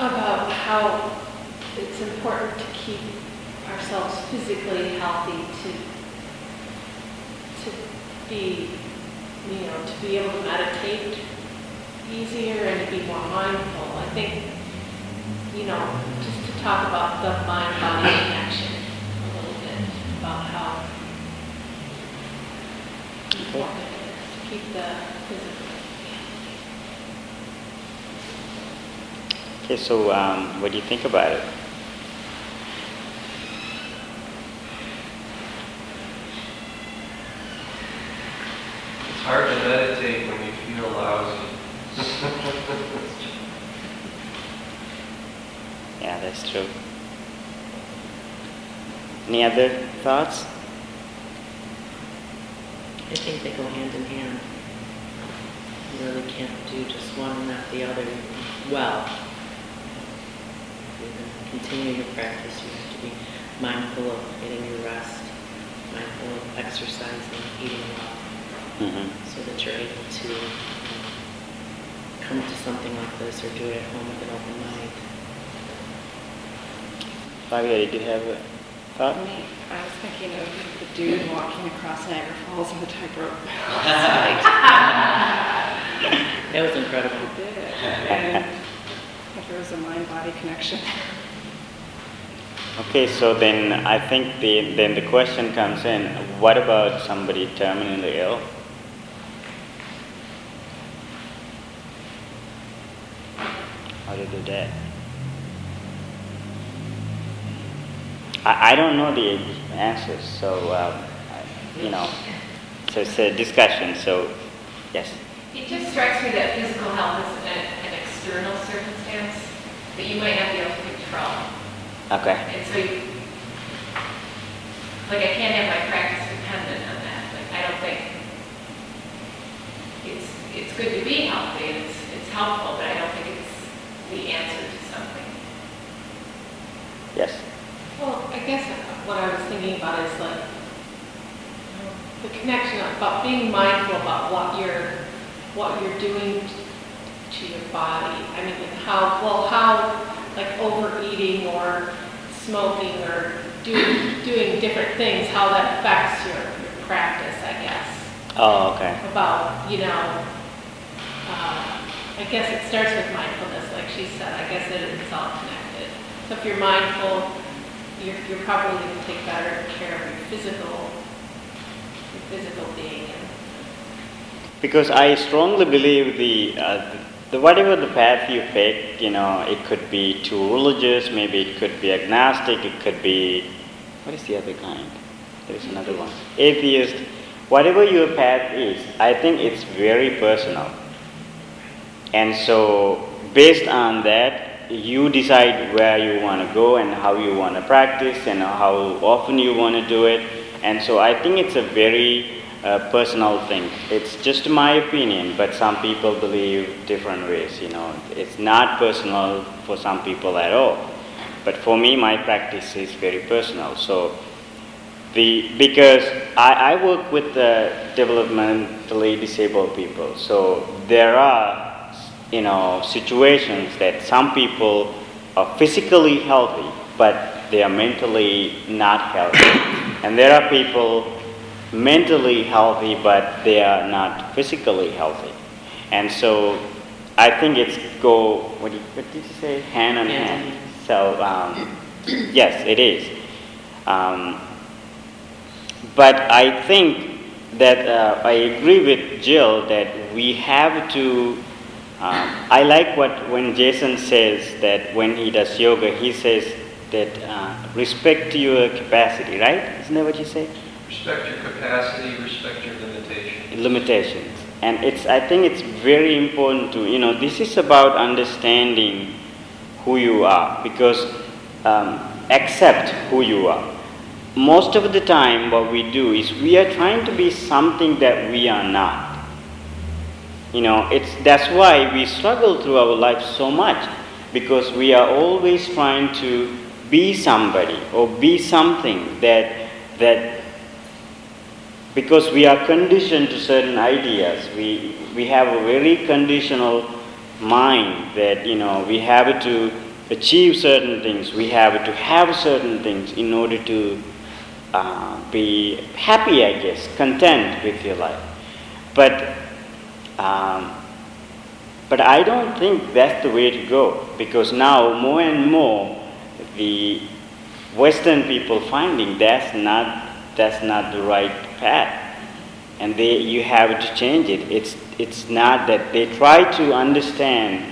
about how it's important to keep ourselves physically healthy to, to be, you know, to be able to meditate easier and to be more mindful. I think, you know, just to talk about the mind-body connection a little bit, about how important it is to keep the physical Okay, so um, what do you think about it? It's hard to meditate when you feel lousy. Yeah, that's true. Any other thoughts? I think they go hand in hand. You really can't do just one and not the other well. If you're going to continue your practice, you have to be mindful of getting your rest, mindful of exercising, eating well, Mm-hmm. so that you're able to you know, come to something like this or do it at home with an open mind. Fabio, did you have a thought? Me, I was thinking of the dude walking across Niagara Falls on the tightrope. That was incredible. He did it, and there was a mind-body connection. Okay, so then I think the, then the question comes in, what about somebody terminally ill? How to do? I, I don't know the answers, so, um, I- you know, so it's a discussion, so, yes. It just strikes me that physical health is an, an external circumstance that you might not be able to control. Okay, And so, you, like, I can't have my practice dependent on that. Like, I don't think it's, it's good to be healthy, and it's, it's helpful, but I don't think it's the answer to something. yes. Well, I guess what I was thinking about is like, the connection about being mindful about what you're, what you're doing to your body. I mean, like how, well, how, like overeating or smoking or doing, doing different things, how that affects your, your practice, I guess. Oh, okay. About, you know, uh, I guess it starts with mindfulness, like she said, I guess it is all connected. So if you're mindful, you're, you're probably going to take better care of your physical, your physical being. Because I strongly believe the, uh, the whatever the path you pick, you know, it could be too religious, maybe it could be agnostic, it could be what is the other kind? There is another one. Atheist. Whatever your path is, I think it's very personal. And so, based on that, you decide where you want to go and how you want to practice and how often you want to do it. And so, I think it's a very uh, personal thing. It's just my opinion, but some people believe different ways. You know, it's not personal for some people at all. But for me, my practice is very personal. So, the, because I, I work with developmentally disabled people, so there are you know situations that some people are physically healthy, but they are mentally not healthy, and there are people mentally healthy, but they are not physically healthy, and so I think it's go what, you, what did you say hand on hand. hand. So um, yes, it is. Um, but I think that uh, I agree with Jill that we have to. Um, I like what when Jason says that when he does yoga, he says that uh, respect your capacity, right? Isn't that what you say? Respect your capacity, respect your limitations. limitations. And it's i think it's very important to you know this is about understanding who you are because um, accept who you are. Most of the time what we do is we are trying to be something that we are not. You know it's that's why we struggle through our life so much because we are always trying to be somebody or be something that that because we are conditioned to certain ideas. We we have a very conditional mind that you know we have to achieve certain things, we have to have certain things in order to uh, be happy, I guess, content with your life. But um, but I don't think that's the way to go. Because now more and more the Western people finding that's not that's not the right path, and they you have to change it. It's it's not that they try to understand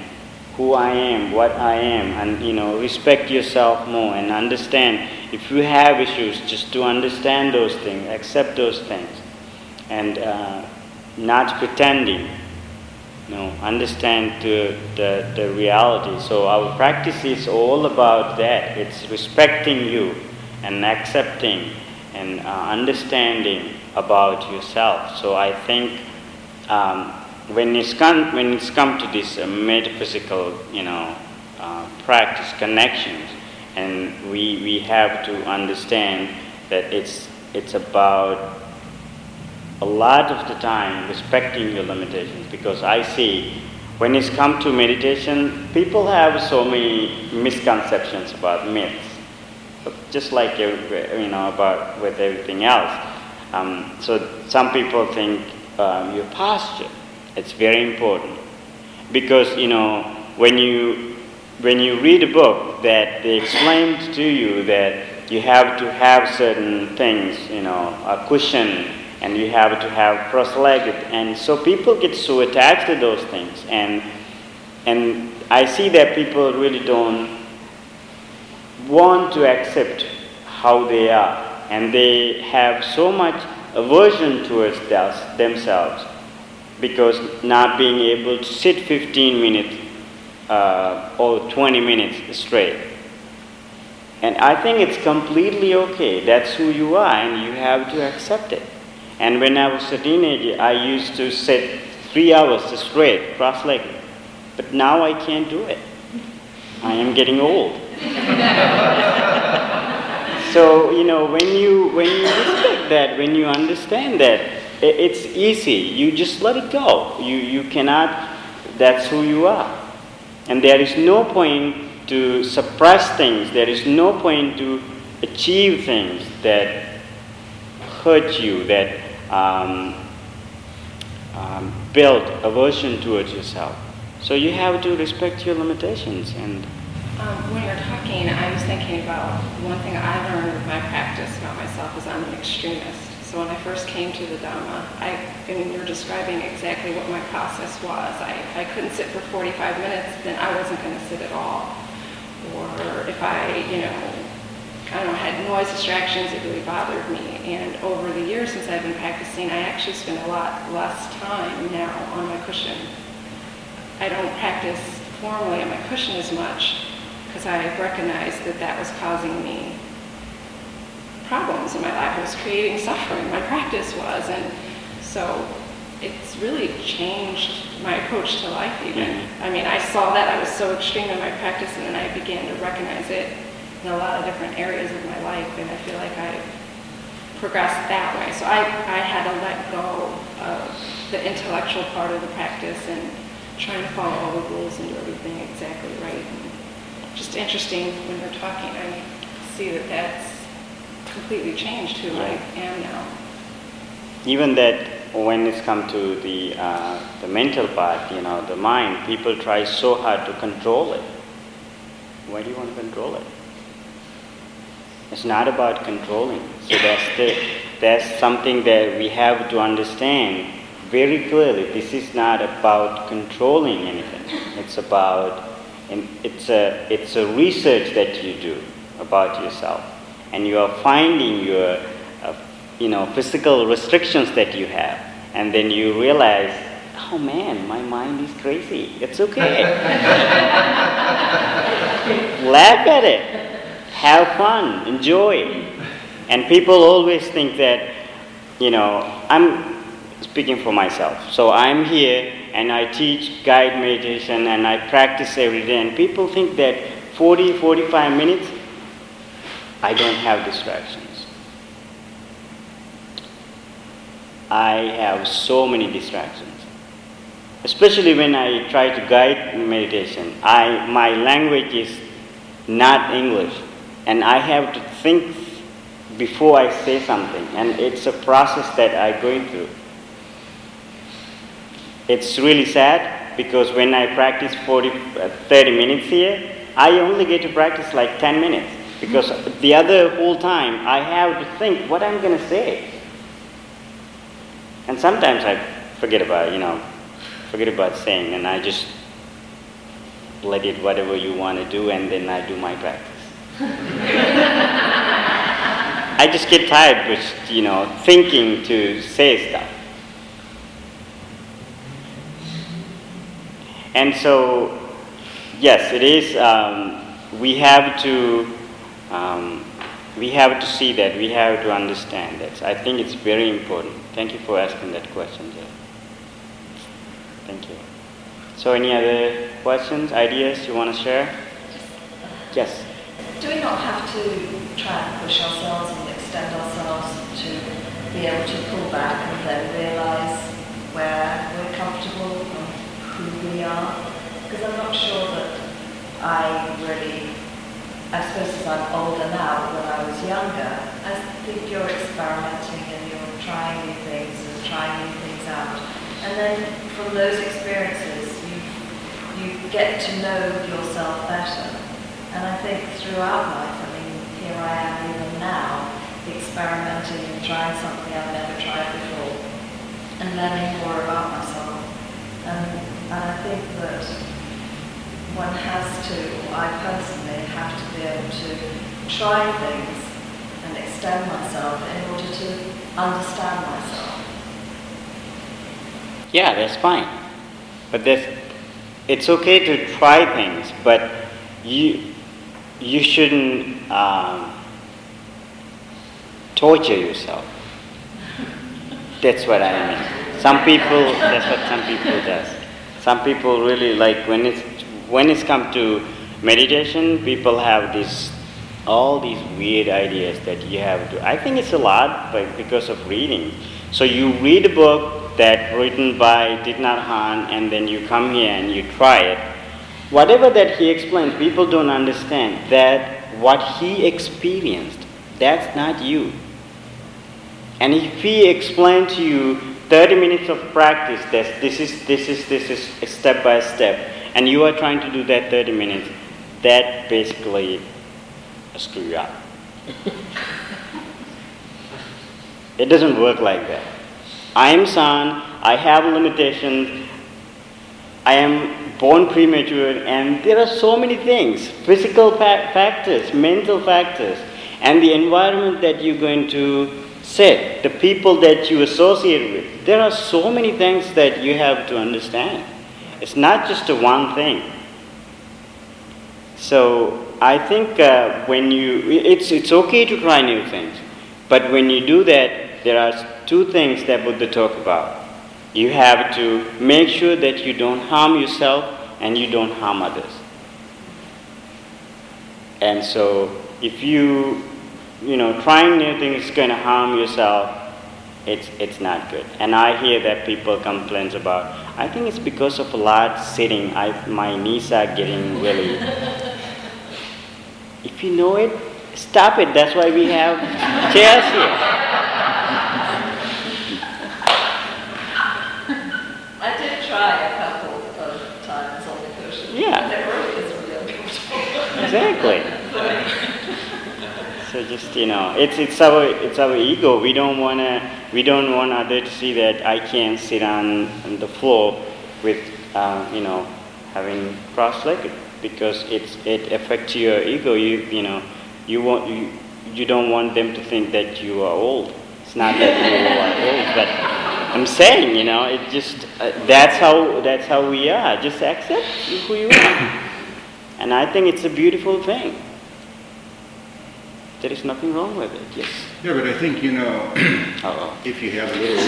who I am, what I am, and you know respect yourself more and understand if you have issues, just to understand those things, accept those things, and uh, not pretending you know, understand the, the, the reality. So our practice is all about that. It's respecting you and accepting and uh, understanding about yourself. So I think um, when it's come when it's come to this uh, metaphysical, you know, uh, practice connections, and we we have to understand that it's it's about a lot of the time respecting your limitations because I see when it's come to meditation, people have so many misconceptions about myths, just like you know about with everything else. Um, so some people think um, your posture it's very important. Because you know when you when you read a book that they explained to you that you have to have certain things, you know, a cushion and you have to have cross-legged and so people get so attached to those things and and i see that people really don't want to accept how they are and they have so much aversion towards themselves because not being able to sit 15 minutes uh, or 20 minutes straight and i think it's completely okay that's who you are and you have to accept it and when I was a teenager, I used to sit three hours straight, cross legged. But now I can't do it. I am getting old. so, you know, when you, when you respect that, when you understand that, it's easy. You just let it go. You, you cannot, that's who you are. And there is no point to suppress things, there is no point to achieve things that hurt you, that um, um, build aversion towards yourself. So you have to respect your limitations and. Um, when you're talking, I was thinking about one thing I learned with my practice about myself is I'm an extremist. So when I first came to the Dhamma, I, I mean, you're describing exactly what my process was. I, if I couldn't sit for 45 minutes, then I wasn't going to sit at all. Or if I, you know, I don't know, had noise distractions, it really bothered me. And over the years since I've been practicing, I actually spend a lot less time now on my cushion. I don't practice formally on my cushion as much because I recognized that that was causing me problems in my life. It was creating suffering. My practice was. And so it's really changed my approach to life even. Mm-hmm. I mean, I saw that I was so extreme in my practice and then I began to recognize it in a lot of different areas of my life, and I feel like I progressed that way. So I, I had to let go of the intellectual part of the practice and trying to follow all the rules and do everything exactly right. And just interesting when we're talking, I see that that's completely changed who I am now. Even that when it's come to the, uh, the mental part, you know, the mind, people try so hard to control it. Why do you want to control it? It's not about controlling. So that's, the, that's something that we have to understand very clearly. This is not about controlling anything. It's about, it's a, it's a research that you do about yourself. And you are finding your, uh, you know, physical restrictions that you have. And then you realize, oh man, my mind is crazy. It's okay. Laugh at it have fun, enjoy. And people always think that, you know, I'm speaking for myself. So I'm here and I teach guide meditation and I practice every day. And people think that 40, 45 minutes, I don't have distractions. I have so many distractions. Especially when I try to guide meditation, I, my language is not English. And I have to think before I say something, and it's a process that I'm going through. It's really sad because when I practice 40, uh, 30 minutes here, I only get to practice like 10 minutes because the other whole time I have to think what I'm going to say. And sometimes I forget about, you know, forget about saying and I just let it whatever you want to do and then I do my practice. I just get tired with, you know, thinking to say stuff. And so, yes, it is, um, we have to, um, we have to see that, we have to understand that. I think it's very important. Thank you for asking that question, Jay. Thank you. So any other questions, ideas you want to share? Yes. Do we not have to try and push ourselves and extend ourselves to be able to pull back and then realise where we're comfortable we are? Because I'm not sure that I really, I suppose as I'm older now, when I was younger, I think you're experimenting and you're trying new things and trying new things out. And then from those experiences, you, you get to know yourself better. And I think throughout life, I mean, here I am even now, experimenting and trying something I've never tried before, and learning more about myself. And, and I think that one has to, I personally have to be able to try things and extend myself in order to understand myself. Yeah, that's fine. But that's, it's okay to try things, but you, you shouldn't um, torture yourself. That's what I mean. Some people, that's what some people does. Some people really like when it's when it's come to meditation, people have this all these weird ideas that you have to. I think it's a lot, but because of reading. So you read a book that written by Thich Hanh, and then you come here and you try it. Whatever that he explains, people don't understand that what he experienced, that's not you. And if he explained to you 30 minutes of practice, that this is, this is, this is step by step, and you are trying to do that 30 minutes, that basically screw you up. it doesn't work like that. I am son, I have limitations, I am born premature, and there are so many things physical fa- factors, mental factors, and the environment that you're going to sit, the people that you associate with. There are so many things that you have to understand. It's not just one thing. So I think uh, when you, it's, it's okay to try new things, but when you do that, there are two things that Buddha talk about. You have to make sure that you don't harm yourself and you don't harm others. And so if you, you know, trying new things is going to harm yourself, it's, it's not good. And I hear that people complains about, I think it's because of a lot sitting, I, my knees are getting really, if you know it, stop it. That's why we have chairs here. I did try a couple of times on the cushion. Yeah. And it really uncomfortable. Exactly. So just you know, it's it's our it's our ego. We don't wanna we don't want others to see that I can't sit on, on the floor with uh, you know having cross-legged because it's it affects your ego. You you know you want you you don't want them to think that you are old. It's not that you are old, but I'm saying you know it just uh, that's how that's how we are. Just accept who you are, and I think it's a beautiful thing. There is nothing wrong with it. Yes. Yeah, but I think, you know, Oh. if you have a little,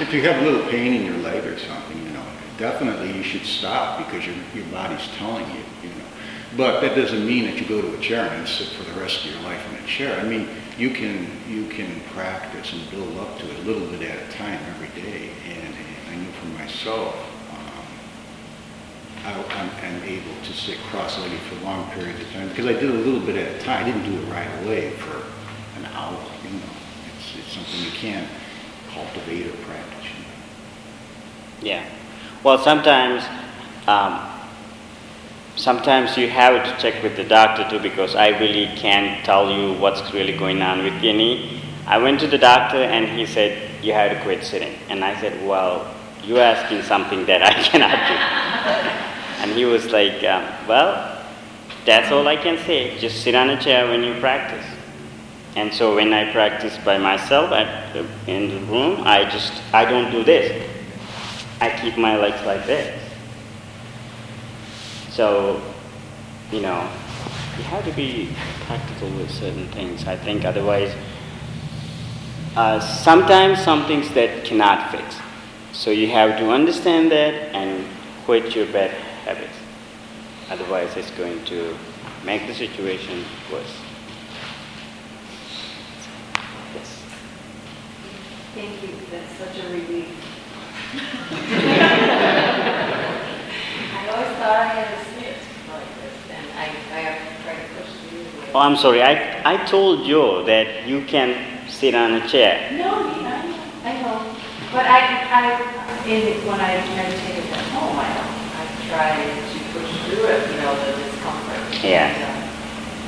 if you have a little pain in your leg or something, you know, definitely you should stop because your, your body's telling you, you know. But that doesn't mean that you go to a chair and sit for the rest of your life in a chair. I mean, you can, you can practice and build up to it a little bit at a time every day. And I know for myself, I, I'm, I'm able to sit cross-legged for long periods of time, because I did a little bit at a time, I didn't do it right away for an hour, you know. It's, it's something you can't cultivate or practice. you know. Yeah. Well, sometimes, um, sometimes you have to check with the doctor too because I really can't tell you what's really going on with your knee. I went to the doctor and he said you have to quit sitting, and I said, well, you're asking something that I cannot do. And he was like, um, well, that's all I can say. Just sit on a chair when you practice. And so when I practice by myself at in the room, I just I don't do this. I keep my legs like this. So, you know, you have to be practical with certain things. I think otherwise, uh, sometimes some things that cannot fix. So you have to understand that and quit your bad habits. Otherwise, it's going to make the situation worse. Yes. Thank you, that's such a relief. I always thought I had a snit like this, and I, I have to try to push through. Oh, I'm sorry. I, I told Joe that you can sit on a chair. No, I know, I know, but I, I, in, when I meditated at home, I, I try to push through it, you know, the discomfort. Yeah. And, uh,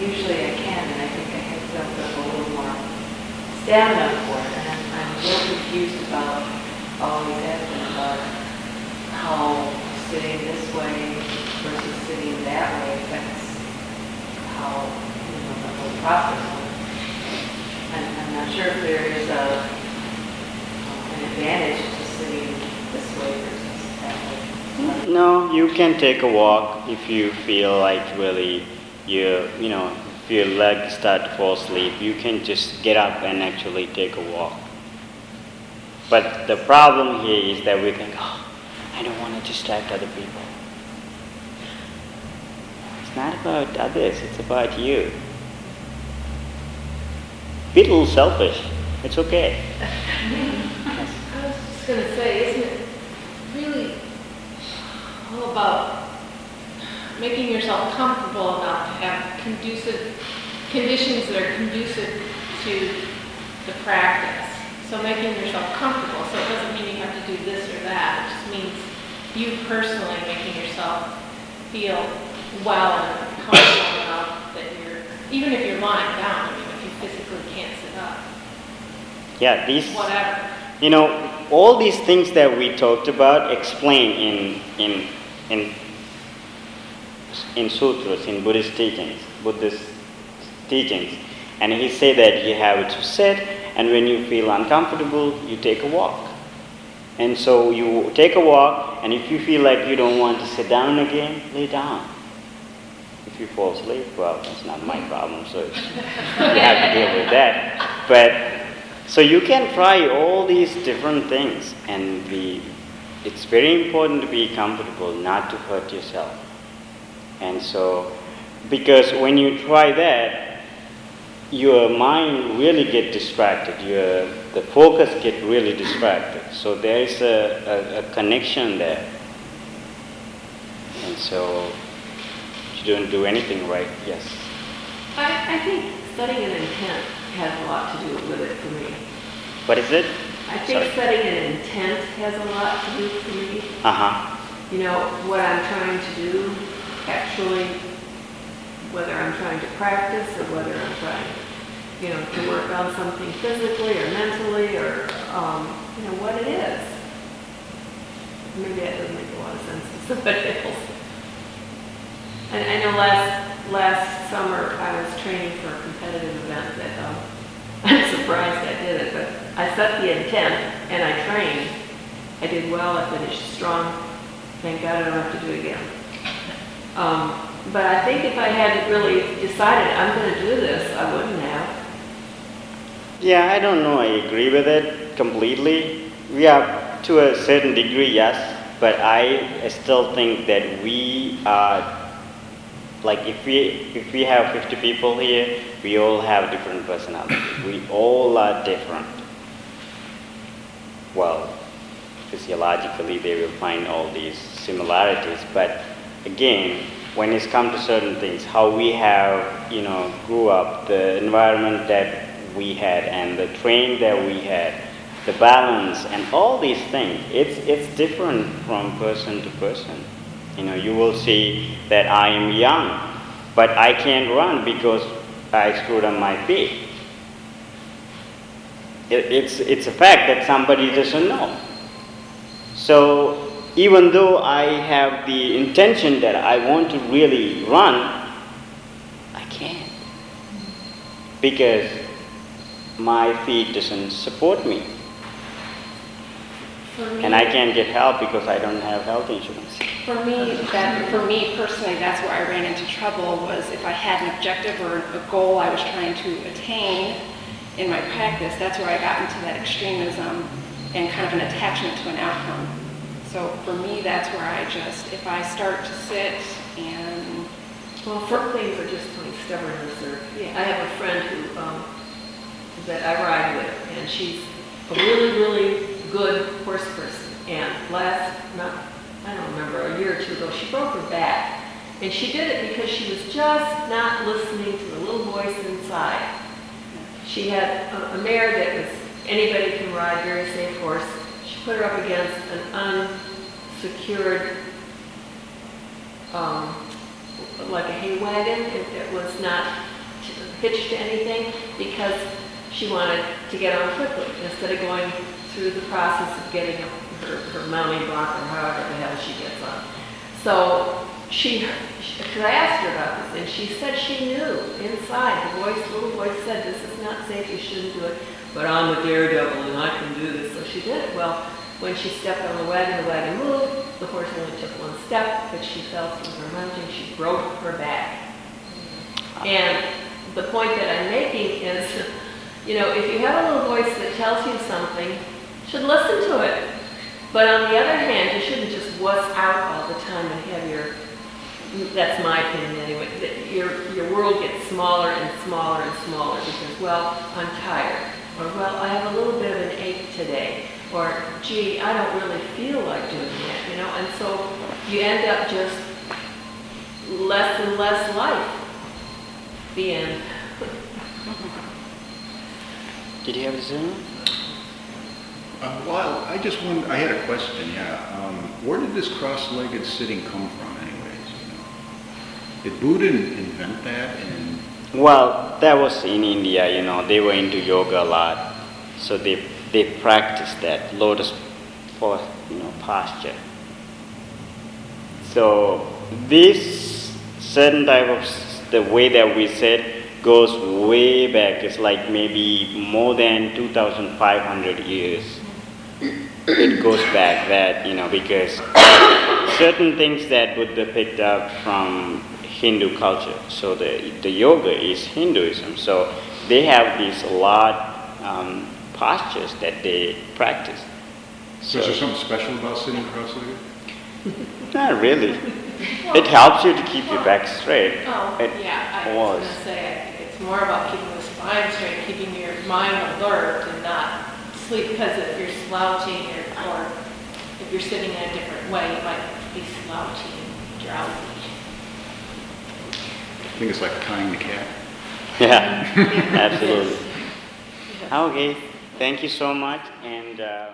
Usually I can, and I think I have built up a little more stamina for it, and I'm, I'm a little confused about, always been about how sitting this way versus sitting that way affects how, you know, the whole process works. I'm, I'm not sure if there is a, an advantage to sitting this way. No, you can take a walk if you feel like really you you know if your legs start to fall asleep. You can just get up and actually take a walk. But the problem here is that we think, oh, I don't want to distract other people. It's not about others, it's about you. Be a little selfish. It's okay. I was just going to say, isn't it really all about making yourself comfortable enough to have conducive, conditions that are conducive to the practice? So making yourself comfortable, so it doesn't mean you have to do this or that, it just means you personally making yourself feel well and comfortable enough that you're, even if you're lying down, I mean, if you physically can't sit up, Yeah, these whatever. You know, all these things that we talked about explain in in in in sutras, in Buddhist teachings, Buddhist teachings, and he said that you have to sit, and when you feel uncomfortable, you take a walk. And so you take a walk, and if you feel like you don't want to sit down again, lay down. If you fall asleep, well, that's not my problem, so you have to deal with that. But so you can try all these different things, and be, it's very important to be comfortable, not to hurt yourself. And so, because when you try that, your mind really get distracted. Your the focus get really distracted. So there is a, a, a connection there. And so you don't do anything right. Yes. I, I think setting an intent has a lot to do with it for me. What is it? I think Sorry. setting an intent has a lot to do for me. Uh huh. You know, what I'm trying to do, actually, whether I'm trying to practice or whether I'm trying, you know, to work on something physically or mentally or, um, you know, what it is. Maybe that doesn't make a lot of sense to somebody else. And I know last, last summer, I was training for a competitive event that, um, I'm surprised I did it, but I set the intent and I trained. I did well, I finished strong. Thank God I don't have to do it again. Um, but I think if I hadn't really decided I'm gonna do this, I wouldn't have. Yeah, I don't know. I agree with it completely. Yeah, to a certain degree, yes. But I still think that we are like if we if we have 50 people here, we all have different personalities. We all are different. Well, physiologically, they will find all these similarities, but again, when it's come to certain things, how we have, you know, grew up, the environment that we had, and the training that we had, the balance, and all these things, it's, it's different from person to person. You know, you will see that I am young, but I can't run because I screwed up my feet. It, it's, it's a fact that somebody doesn't know. So even though I have the intention that I want to really run, I can't because my feet doesn't support me, me, and I can't get help because I don't have health insurance. For me, that, for me personally, that's where I ran into trouble was if I had an objective or a goal I was trying to attain in my practice, that's where I got into that extremism and kind of an attachment to an outcome. So for me, that's where I just, if I start to sit and, Well, some things are just plain stubbornness, or, Yeah. I have a friend who, um, that I ride with, and she's a really, really good horse person. And last, not, I don't remember, a year or two ago, she broke her back. And she did it because she was just not listening to the little voice inside. She had a, a mare that was, anybody can ride, very safe horse. She put her up against an unsecured, um, like a hay wagon. It was not hitched to anything because she wanted to get on quickly instead of going through the process of getting her, her mounting block or however the hell she gets on. So she, because I asked her about this, and she said she knew inside, the voice, little voice said, this is not safe, you shouldn't do it, but I'm a daredevil and I can do this, so she did it. Well, when she stepped on the wagon, the wagon moved, the horse only took one step, but she fell through her mounting, she broke her back. And the point that I'm making is, you know, if you have a little voice that tells you something, you should listen to it. But on the other hand, you shouldn't just wuss out all the time and have your, that's my opinion anyway, that your, your world gets smaller and smaller and smaller because, well, I'm tired. Or, well, I have a little bit of an ache today. Or, gee, I don't really feel like doing that, you know? And so you end up just less and less life. The end. Did you have a Zoom? Uh, Well, I just wanted, I had a question, yeah. Um, Where did this cross-legged sitting come from anyways, you know? Did Buddha invent that and, Well, that was in India, you know, they were into yoga a lot. So they, they practiced that lotus for, you know, posture. So this certain type of, the way that we said goes way back. It's like maybe more than 2,500 years. It goes back that, you know, because certain things that Buddha picked up from Hindu culture. So the, the yoga is Hinduism. So they have these a lot um, postures that they practice. so is there something special about sitting cross-legged? Not really. It helps you to keep your back straight. Oh, It yeah, I was was. gonna say, it's more about keeping the spine straight, keeping your mind alert and not sleep, because if you're slouching or, or if you're sitting in a different way, you might be slouchy and drowsy. I think it's like tying the cat. Yeah, absolutely. Okay, thank you so much and. Uh,